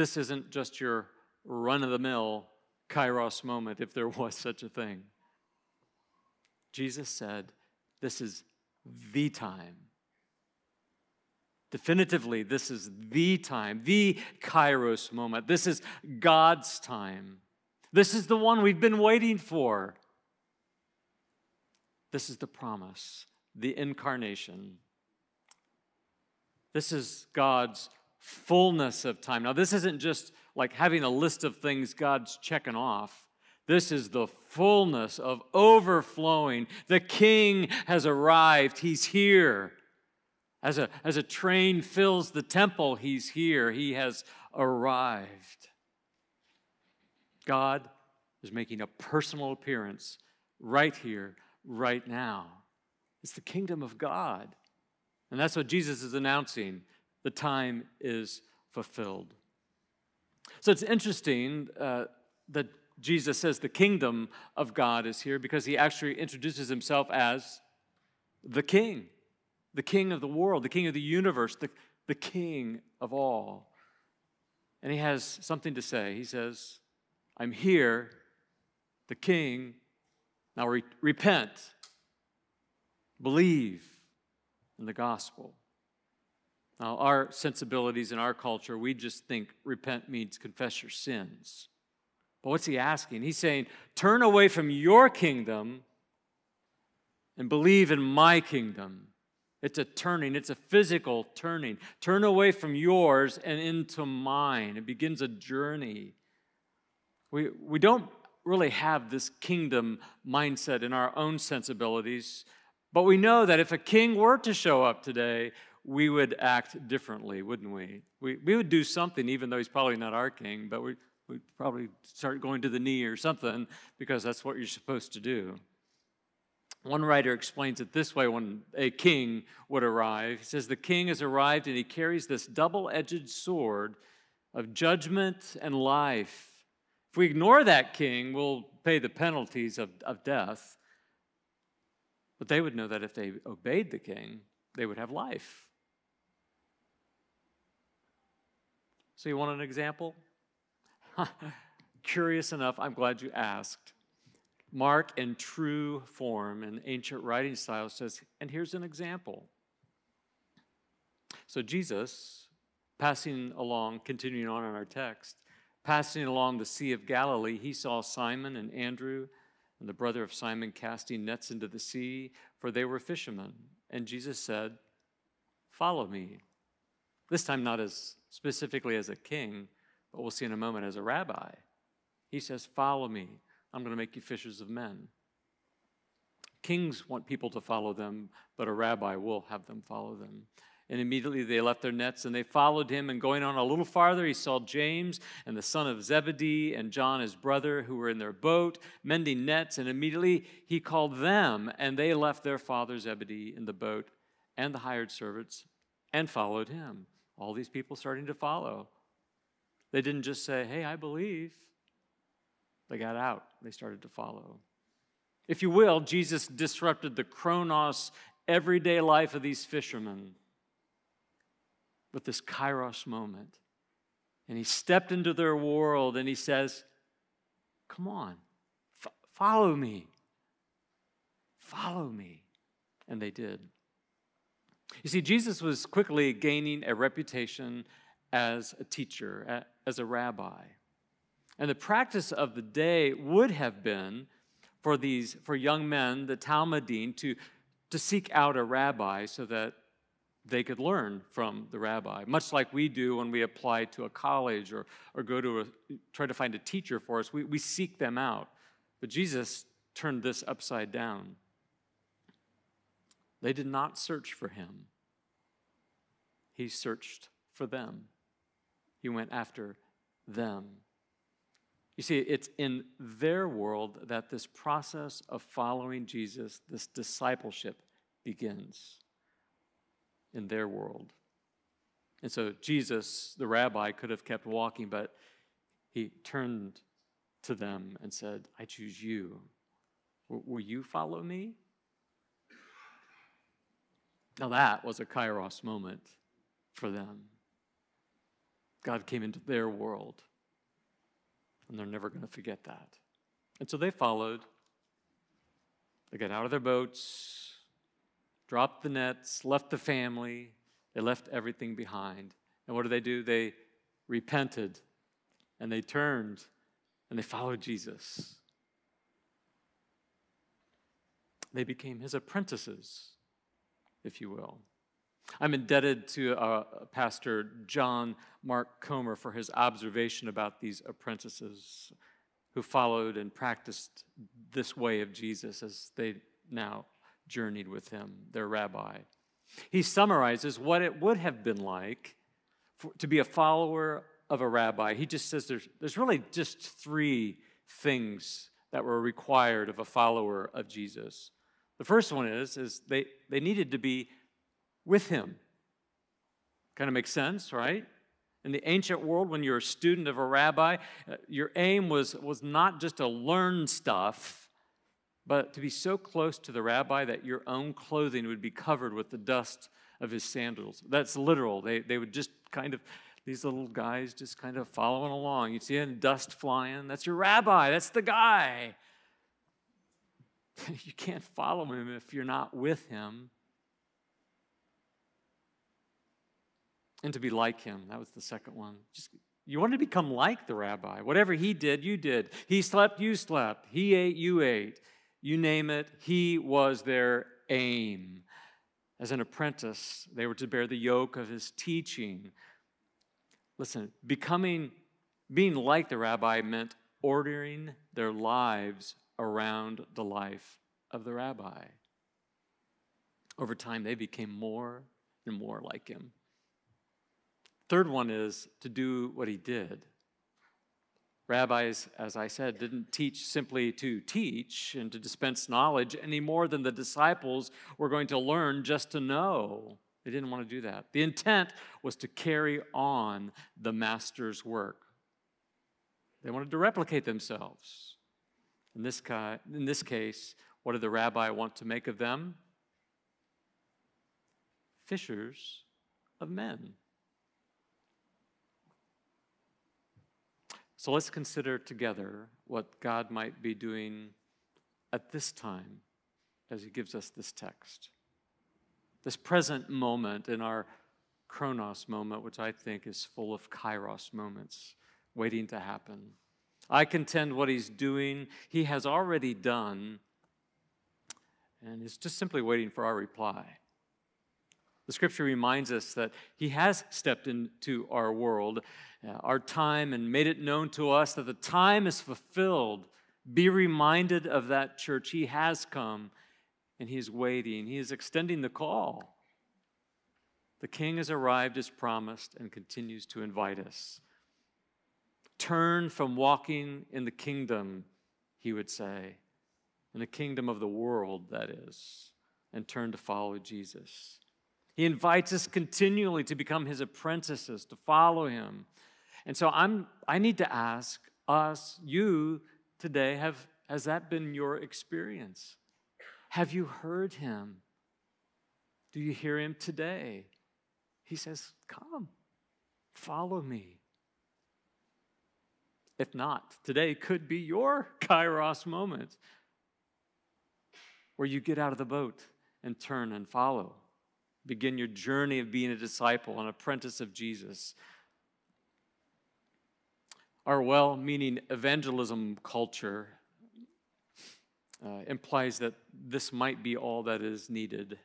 this isn't just your run of the mill kairos moment, if there was such a thing. Jesus said, This is the time. Definitively, this is the time, the kairos moment. This is God's time. This is the one we've been waiting for. This is the promise, the incarnation. This is God's fullness of time. Now, this isn't just like having a list of things God's checking off. This is the fullness of overflowing. The King has arrived, He's here. As a, as a train fills the temple, He's here. He has arrived. God is making a personal appearance right here, right now. It's the kingdom of God. And that's what Jesus is announcing. The time is fulfilled. So it's interesting uh, that Jesus says the kingdom of God is here because he actually introduces himself as the king, the king of the world, the king of the universe, the, the king of all. And he has something to say. He says, I'm here, the king. Now re- repent, believe in the gospel. Now, our sensibilities in our culture, we just think repent means confess your sins. But what's he asking? He's saying, turn away from your kingdom and believe in my kingdom. It's a turning, it's a physical turning. Turn away from yours and into mine. It begins a journey. We, we don't really have this kingdom mindset in our own sensibilities, but we know that if a king were to show up today, we would act differently, wouldn't we? we? We would do something, even though he's probably not our king, but we, we'd probably start going to the knee or something because that's what you're supposed to do. One writer explains it this way when a king would arrive. He says, The king has arrived and he carries this double edged sword of judgment and life. If we ignore that king, we'll pay the penalties of, of death. But they would know that if they obeyed the king, they would have life. So, you want an example? Curious enough, I'm glad you asked. Mark, in true form and ancient writing style, says, and here's an example. So, Jesus, passing along, continuing on in our text, passing along the Sea of Galilee, he saw Simon and Andrew and the brother of Simon casting nets into the sea, for they were fishermen. And Jesus said, Follow me. This time, not as specifically as a king, but we'll see in a moment as a rabbi. He says, Follow me. I'm going to make you fishers of men. Kings want people to follow them, but a rabbi will have them follow them. And immediately they left their nets and they followed him. And going on a little farther, he saw James and the son of Zebedee and John, his brother, who were in their boat mending nets. And immediately he called them, and they left their father Zebedee in the boat and the hired servants and followed him all these people starting to follow. They didn't just say, Hey, I believe. They got out, they started to follow. If you will, Jesus disrupted the chronos, everyday life of these fishermen with this kairos moment. And he stepped into their world and he says, Come on, f- follow me. Follow me. And they did. You see, Jesus was quickly gaining a reputation as a teacher, as a rabbi. And the practice of the day would have been for these for young men, the Talmidim, to, to seek out a rabbi so that they could learn from the rabbi, much like we do when we apply to a college or, or go to a, try to find a teacher for us. We, we seek them out. But Jesus turned this upside down. They did not search for him, he searched for them. He went after them. You see, it's in their world that this process of following Jesus, this discipleship, begins. In their world. And so Jesus, the rabbi, could have kept walking, but he turned to them and said, I choose you. Will you follow me? Now, that was a kairos moment for them. God came into their world. And they're never going to forget that. And so they followed. They got out of their boats, dropped the nets, left the family. They left everything behind. And what did they do? They repented and they turned and they followed Jesus. They became his apprentices, if you will. I'm indebted to uh, Pastor John Mark Comer for his observation about these apprentices who followed and practiced this way of Jesus as they now journeyed with him, their rabbi. He summarizes what it would have been like for, to be a follower of a rabbi. He just says there's, there's really just three things that were required of a follower of Jesus. The first one is, is they, they needed to be with him. Kind of makes sense, right? In the ancient world, when you're a student of a rabbi, uh, your aim was, was not just to learn stuff, but to be so close to the rabbi that your own clothing would be covered with the dust of his sandals. That's literal. They, they would just kind of, these little guys just kind of following along. You see any dust flying? That's your rabbi. That's the guy. you can't follow him if you're not with him. and to be like him. That was the second one. Just you want to become like the rabbi. Whatever he did, you did. He slept, you slept. He ate, you ate. You name it, he was their aim. As an apprentice, they were to bear the yoke of his teaching. Listen, becoming being like the rabbi meant ordering their lives around the life of the rabbi. Over time, they became more and more like him. Third one is to do what he did. Rabbis, as I said, didn't teach simply to teach and to dispense knowledge any more than the disciples were going to learn just to know. They didn't want to do that. The intent was to carry on the master's work. They wanted to replicate themselves. In this, in this case, what did the rabbi want to make of them? Fishers of men. So let's consider together what God might be doing at this time as He gives us this text. This present moment in our Chronos moment, which I think is full of Kairos moments waiting to happen. I contend what He's doing, He has already done, and is just simply waiting for our reply. The scripture reminds us that He has stepped into our world uh, our time and made it known to us that the time is fulfilled. Be reminded of that church. He has come and He is waiting. He is extending the call. The King has arrived as promised and continues to invite us. Turn from walking in the kingdom, he would say, in the kingdom of the world, that is, and turn to follow Jesus. He invites us continually to become his apprentices, to follow him, and so I'm, I need to ask us, you today, have, has that been your experience? Have you heard him? Do you hear him today? He says, Come, follow me. If not, today could be your kairos moment where you get out of the boat and turn and follow. Begin your journey of being a disciple, an apprentice of Jesus. Our well meaning evangelism culture uh, implies that this might be all that is needed.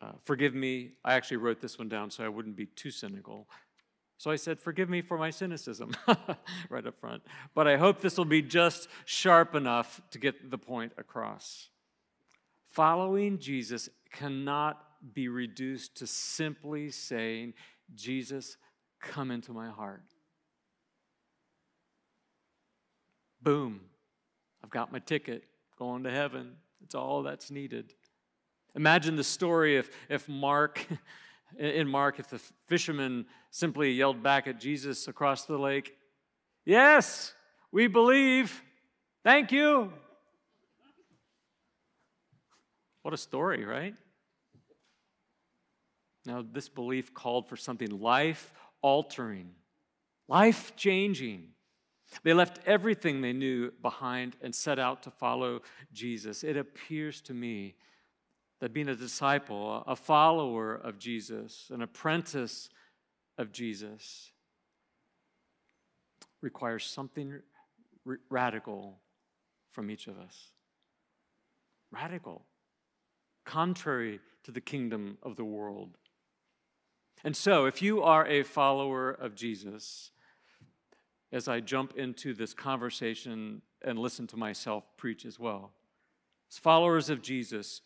Uh, forgive me, I actually wrote this one down so I wouldn't be too cynical. So I said, Forgive me for my cynicism right up front. But I hope this will be just sharp enough to get the point across. Following Jesus cannot be reduced to simply saying, Jesus, come into my heart. Boom, I've got my ticket going to heaven. It's all that's needed. Imagine the story if, if Mark, in Mark, if the fishermen simply yelled back at Jesus across the lake, Yes, we believe. Thank you. What a story, right? Now, this belief called for something life altering life changing. They left everything they knew behind and set out to follow Jesus. It appears to me that being a disciple, a follower of Jesus, an apprentice of Jesus, requires something r- radical from each of us. Radical, contrary to the kingdom of the world. And so, if you are a follower of Jesus, as I jump into this conversation and listen to myself preach as well, as followers of Jesus,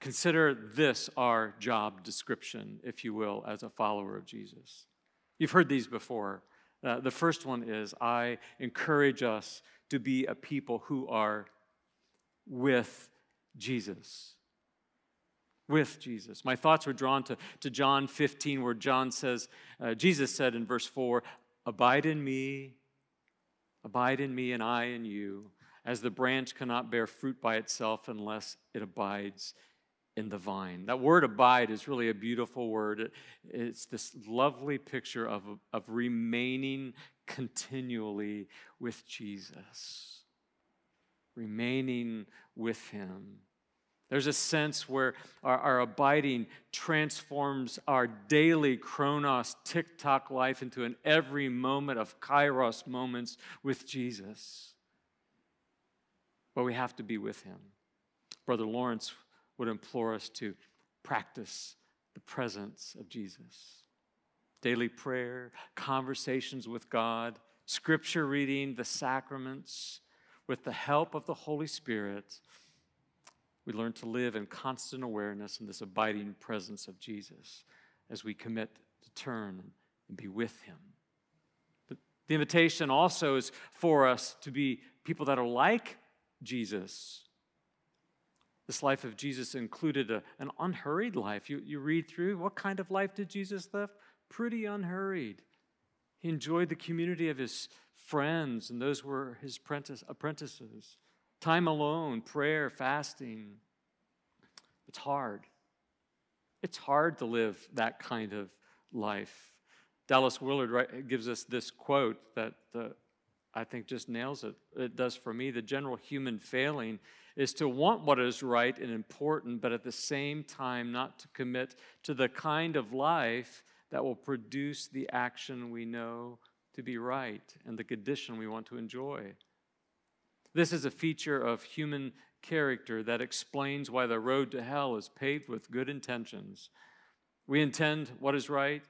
consider this our job description, if you will, as a follower of Jesus. You've heard these before. Uh, the first one is I encourage us to be a people who are with Jesus. With Jesus. My thoughts were drawn to, to John 15, where John says, uh, Jesus said in verse 4, Abide in me, abide in me, and I in you, as the branch cannot bear fruit by itself unless it abides in the vine. That word abide is really a beautiful word. It's this lovely picture of, of remaining continually with Jesus, remaining with Him. There's a sense where our, our, abiding transforms our daily chronos, tick tock life into an every moment of kairos moments with Jesus. But we have to be with him. Brother Lawrence would implore us to practice the presence of Jesus. Daily prayer, conversations with God, scripture reading, the sacraments, with the help of the Holy Spirit we learn to live in constant awareness in this abiding presence of Jesus as we commit to turn and be with Him. But the invitation also is for us to be people that are like Jesus. This life of Jesus included a, an unhurried life. You, you read through what kind of life did Jesus live? Pretty unhurried. He enjoyed the community of his friends, and those were his apprentices time alone, prayer, fasting. It's hard. It's hard to live that kind of life. Dallas Willard gives us this quote that uh, I think just nails it. It does for me. The general human failing is to want what is right and important, but at the same time not to commit to the kind of life that will produce the action we know to be right and the condition we want to enjoy. This is a feature of human character that explains why the road to hell is paved with good intentions. We intend what is right,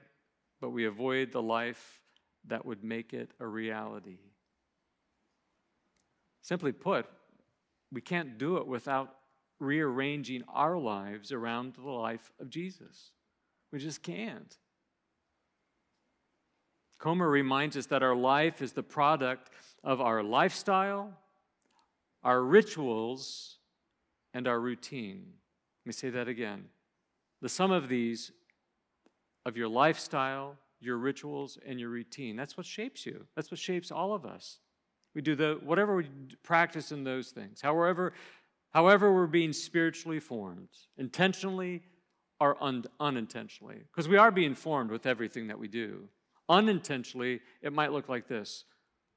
but we avoid the life that would make it a reality. Simply put, we can't do it without rearranging our lives around the life of Jesus. We just can't. Comer reminds us that our life is the product of our lifestyle, our rituals, and our routine. Let me say that again. The sum of these, of your lifestyle, your rituals, and your routine, that's what shapes you. That's what shapes all of us. We do the whatever we practice in those things. However, however we're being spiritually formed, intentionally or un- unintentionally, because we are being formed with everything that we do. Unintentionally, it might look like this.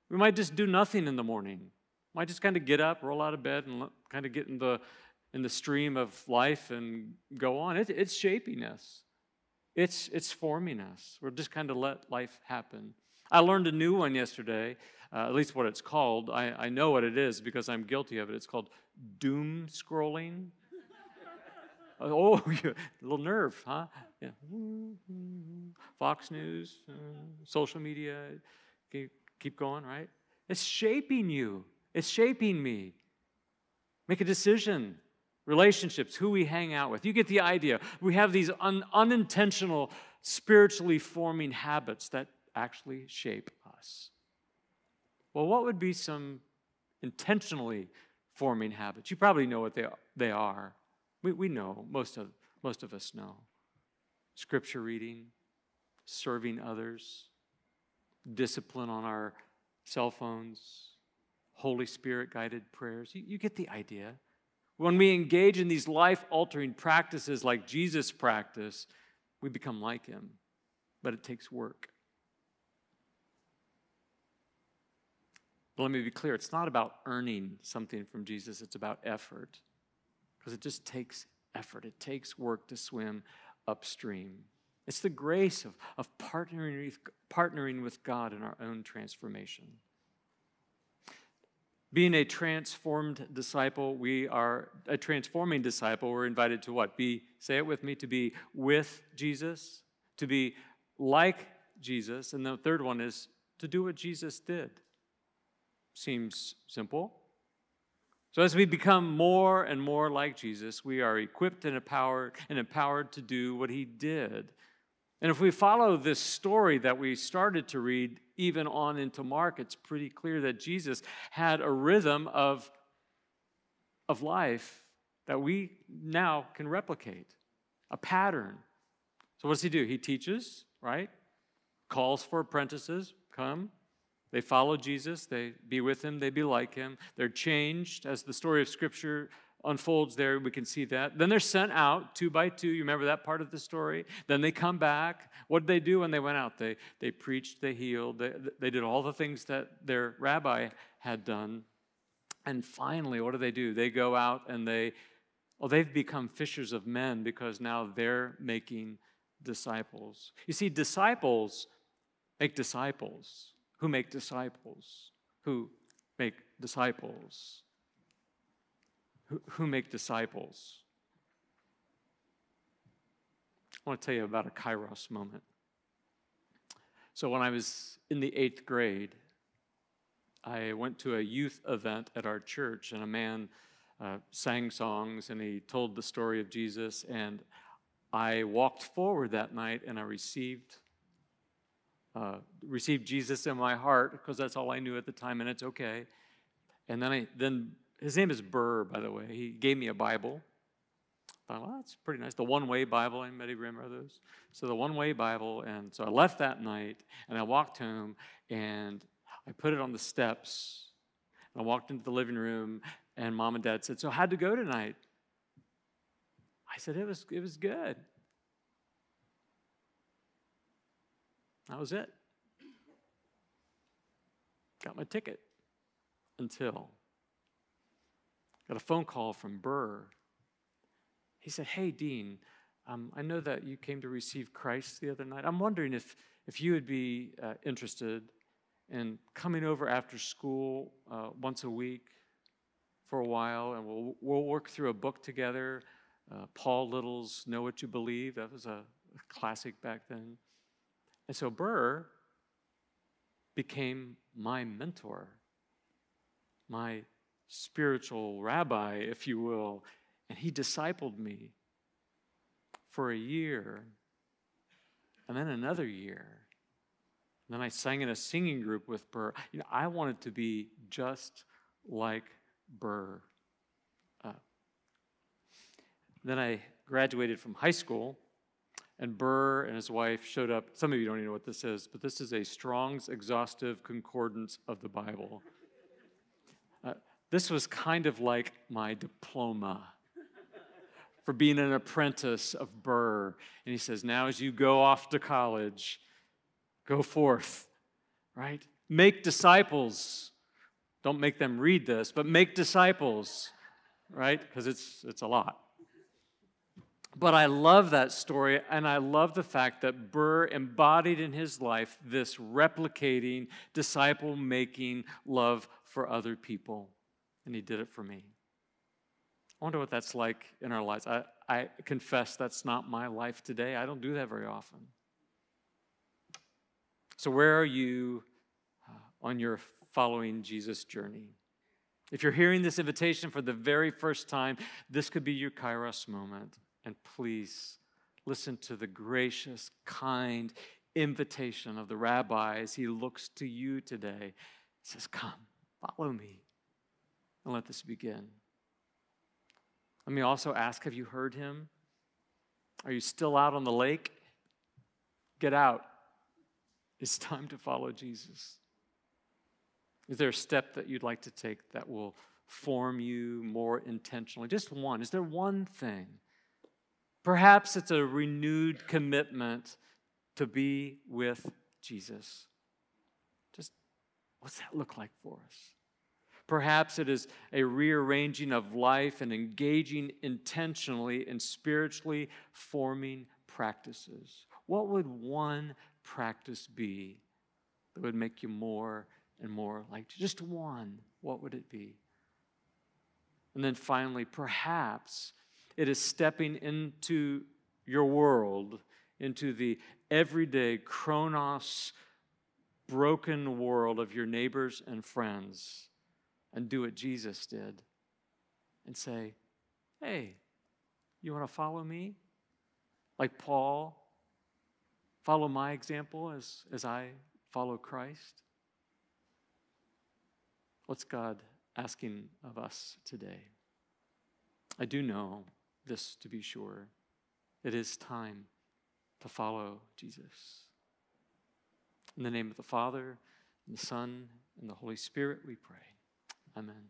We might just do nothing in the morning. Might just kind of get up, roll out of bed, and kind of get in the in the stream of life and go on. It, it's shaping us. It's it's forming us. We're just kind of let life happen. I learned a new one yesterday, uh, at least what it's called. I, I know what it is because I'm guilty of it. It's called doom scrolling. oh, a little nerve, huh? Yeah. Fox News, uh, social media, keep, keep going, right? It's shaping you. It's shaping me. Make a decision. Relationships, who we hang out with. You get the idea. We have these un- unintentional, spiritually forming habits that actually shape us. Well, what would be some intentionally forming habits? You probably know what they. They are. We, we know, most of, most of us know. Scripture reading, serving others, discipline on our cell phones, Holy Spirit guided prayers. You, you get the idea. When we engage in these life altering practices like Jesus' practice, we become like him. But it takes work. But let me be clear it's not about earning something from Jesus, it's about effort. Because it just takes effort, it takes work to swim upstream. It's the grace of, of partnering, with, partnering with God in our own transformation. Being a transformed disciple, we are a transforming disciple. We're invited to what? Be, say it with me, to be with Jesus, to be like Jesus. And the third one is to do what Jesus did. Seems simple. So as we become more and more like Jesus, we are equipped and empowered and empowered to do what he did. And if we follow this story that we started to read, even on into Mark, it's pretty clear that Jesus had a rhythm of, of life that we now can replicate, a pattern. So, what does he do? He teaches, right? Calls for apprentices, come. They follow Jesus, they be with him, they be like him. They're changed as the story of Scripture unfolds there. We can see that. Then they're sent out two by two. You remember that part of the story? Then they come back. What did they do when they went out? They, they preached, they healed, they, they did all the things that their rabbi had done. And finally, what do they do? They go out and they, well, they've become fishers of men because now they're making disciples. You see, disciples make disciples who make disciples who make disciples who, who make disciples. I want to tell you about a kairos moment. So, when I was in the eighth grade, I went to a youth event at our church, and a man uh, sang songs and he told the story of Jesus. And I walked forward that night and I received. Uh, received Jesus in my heart because that's all I knew at the time, and it's okay. And then I then his name is Burr, by the way. He gave me a Bible. I thought, well, that's pretty nice. The one way Bible. Anybody remember those? So, the one way Bible. And so I left that night and I walked home and I put it on the steps. And I walked into the living room and mom and dad said, So, how'd it go tonight? I said, It was, it was good. That was it. Got my ticket until got a phone call from Burr. He said, Hey, Dean, um, I know that you came to receive Christ the other night. I'm wondering if, if you would be uh, interested in coming over after school uh, once a week for a while, and we'll, we'll work through a book together. Uh, Paul Little's Know What You Believe. That was a, a classic back then. And so Burr became my mentor, my spiritual rabbi, if you will, and he discipled me for a year, and then another year. And then I sang in a singing group with Burr. You know, I wanted to be just like Burr. Uh, then I graduated from high school, and Burr and his wife showed up. Some of you don't even know what this is, but this is a Strong's Exhaustive Concordance of the Bible. Uh, this was kind of like my diploma for being an apprentice of Burr. And he says, Now, as you go off to college, go forth, right? Make disciples. Don't make them read this, but make disciples, right? Because it's, it's a lot. But I love that story, and I love the fact that Burr embodied in his life this replicating, disciple making love for other people and He did it for me. I wonder what that's like in our lives. I, I confess that's not my life today. I don't do that very often. So, where are you uh, on your following Jesus journey? If you're hearing this invitation for the very first time, this could be your kairos moment. And please listen to the gracious, kind invitation of the rabbi as he looks to you today. He says, Come, follow me and let this begin. Let me also ask have you heard him? Are you still out on the lake? Get out. It's time to follow Jesus. Is there a step that you'd like to take that will form you more intentionally? Just one. Is there one thing? Perhaps it's a renewed commitment to be with Jesus. Just What's that look like for us? Perhaps it is a rearranging of life and engaging intentionally in spiritually forming practices. What would one practice be that would make you more and more like just one? What would it be? And then finally, perhaps it is stepping into your world, into the everyday chronos, broken world of your neighbors and friends, and do what Jesus did and say, Hey, you want to follow me? Like Paul, follow my example as, as I follow Christ? What's God asking of us today? I do know this to be sure. It is time to follow Jesus. In the name of the Father, and the Son, and the Holy Spirit, we pray. Amen.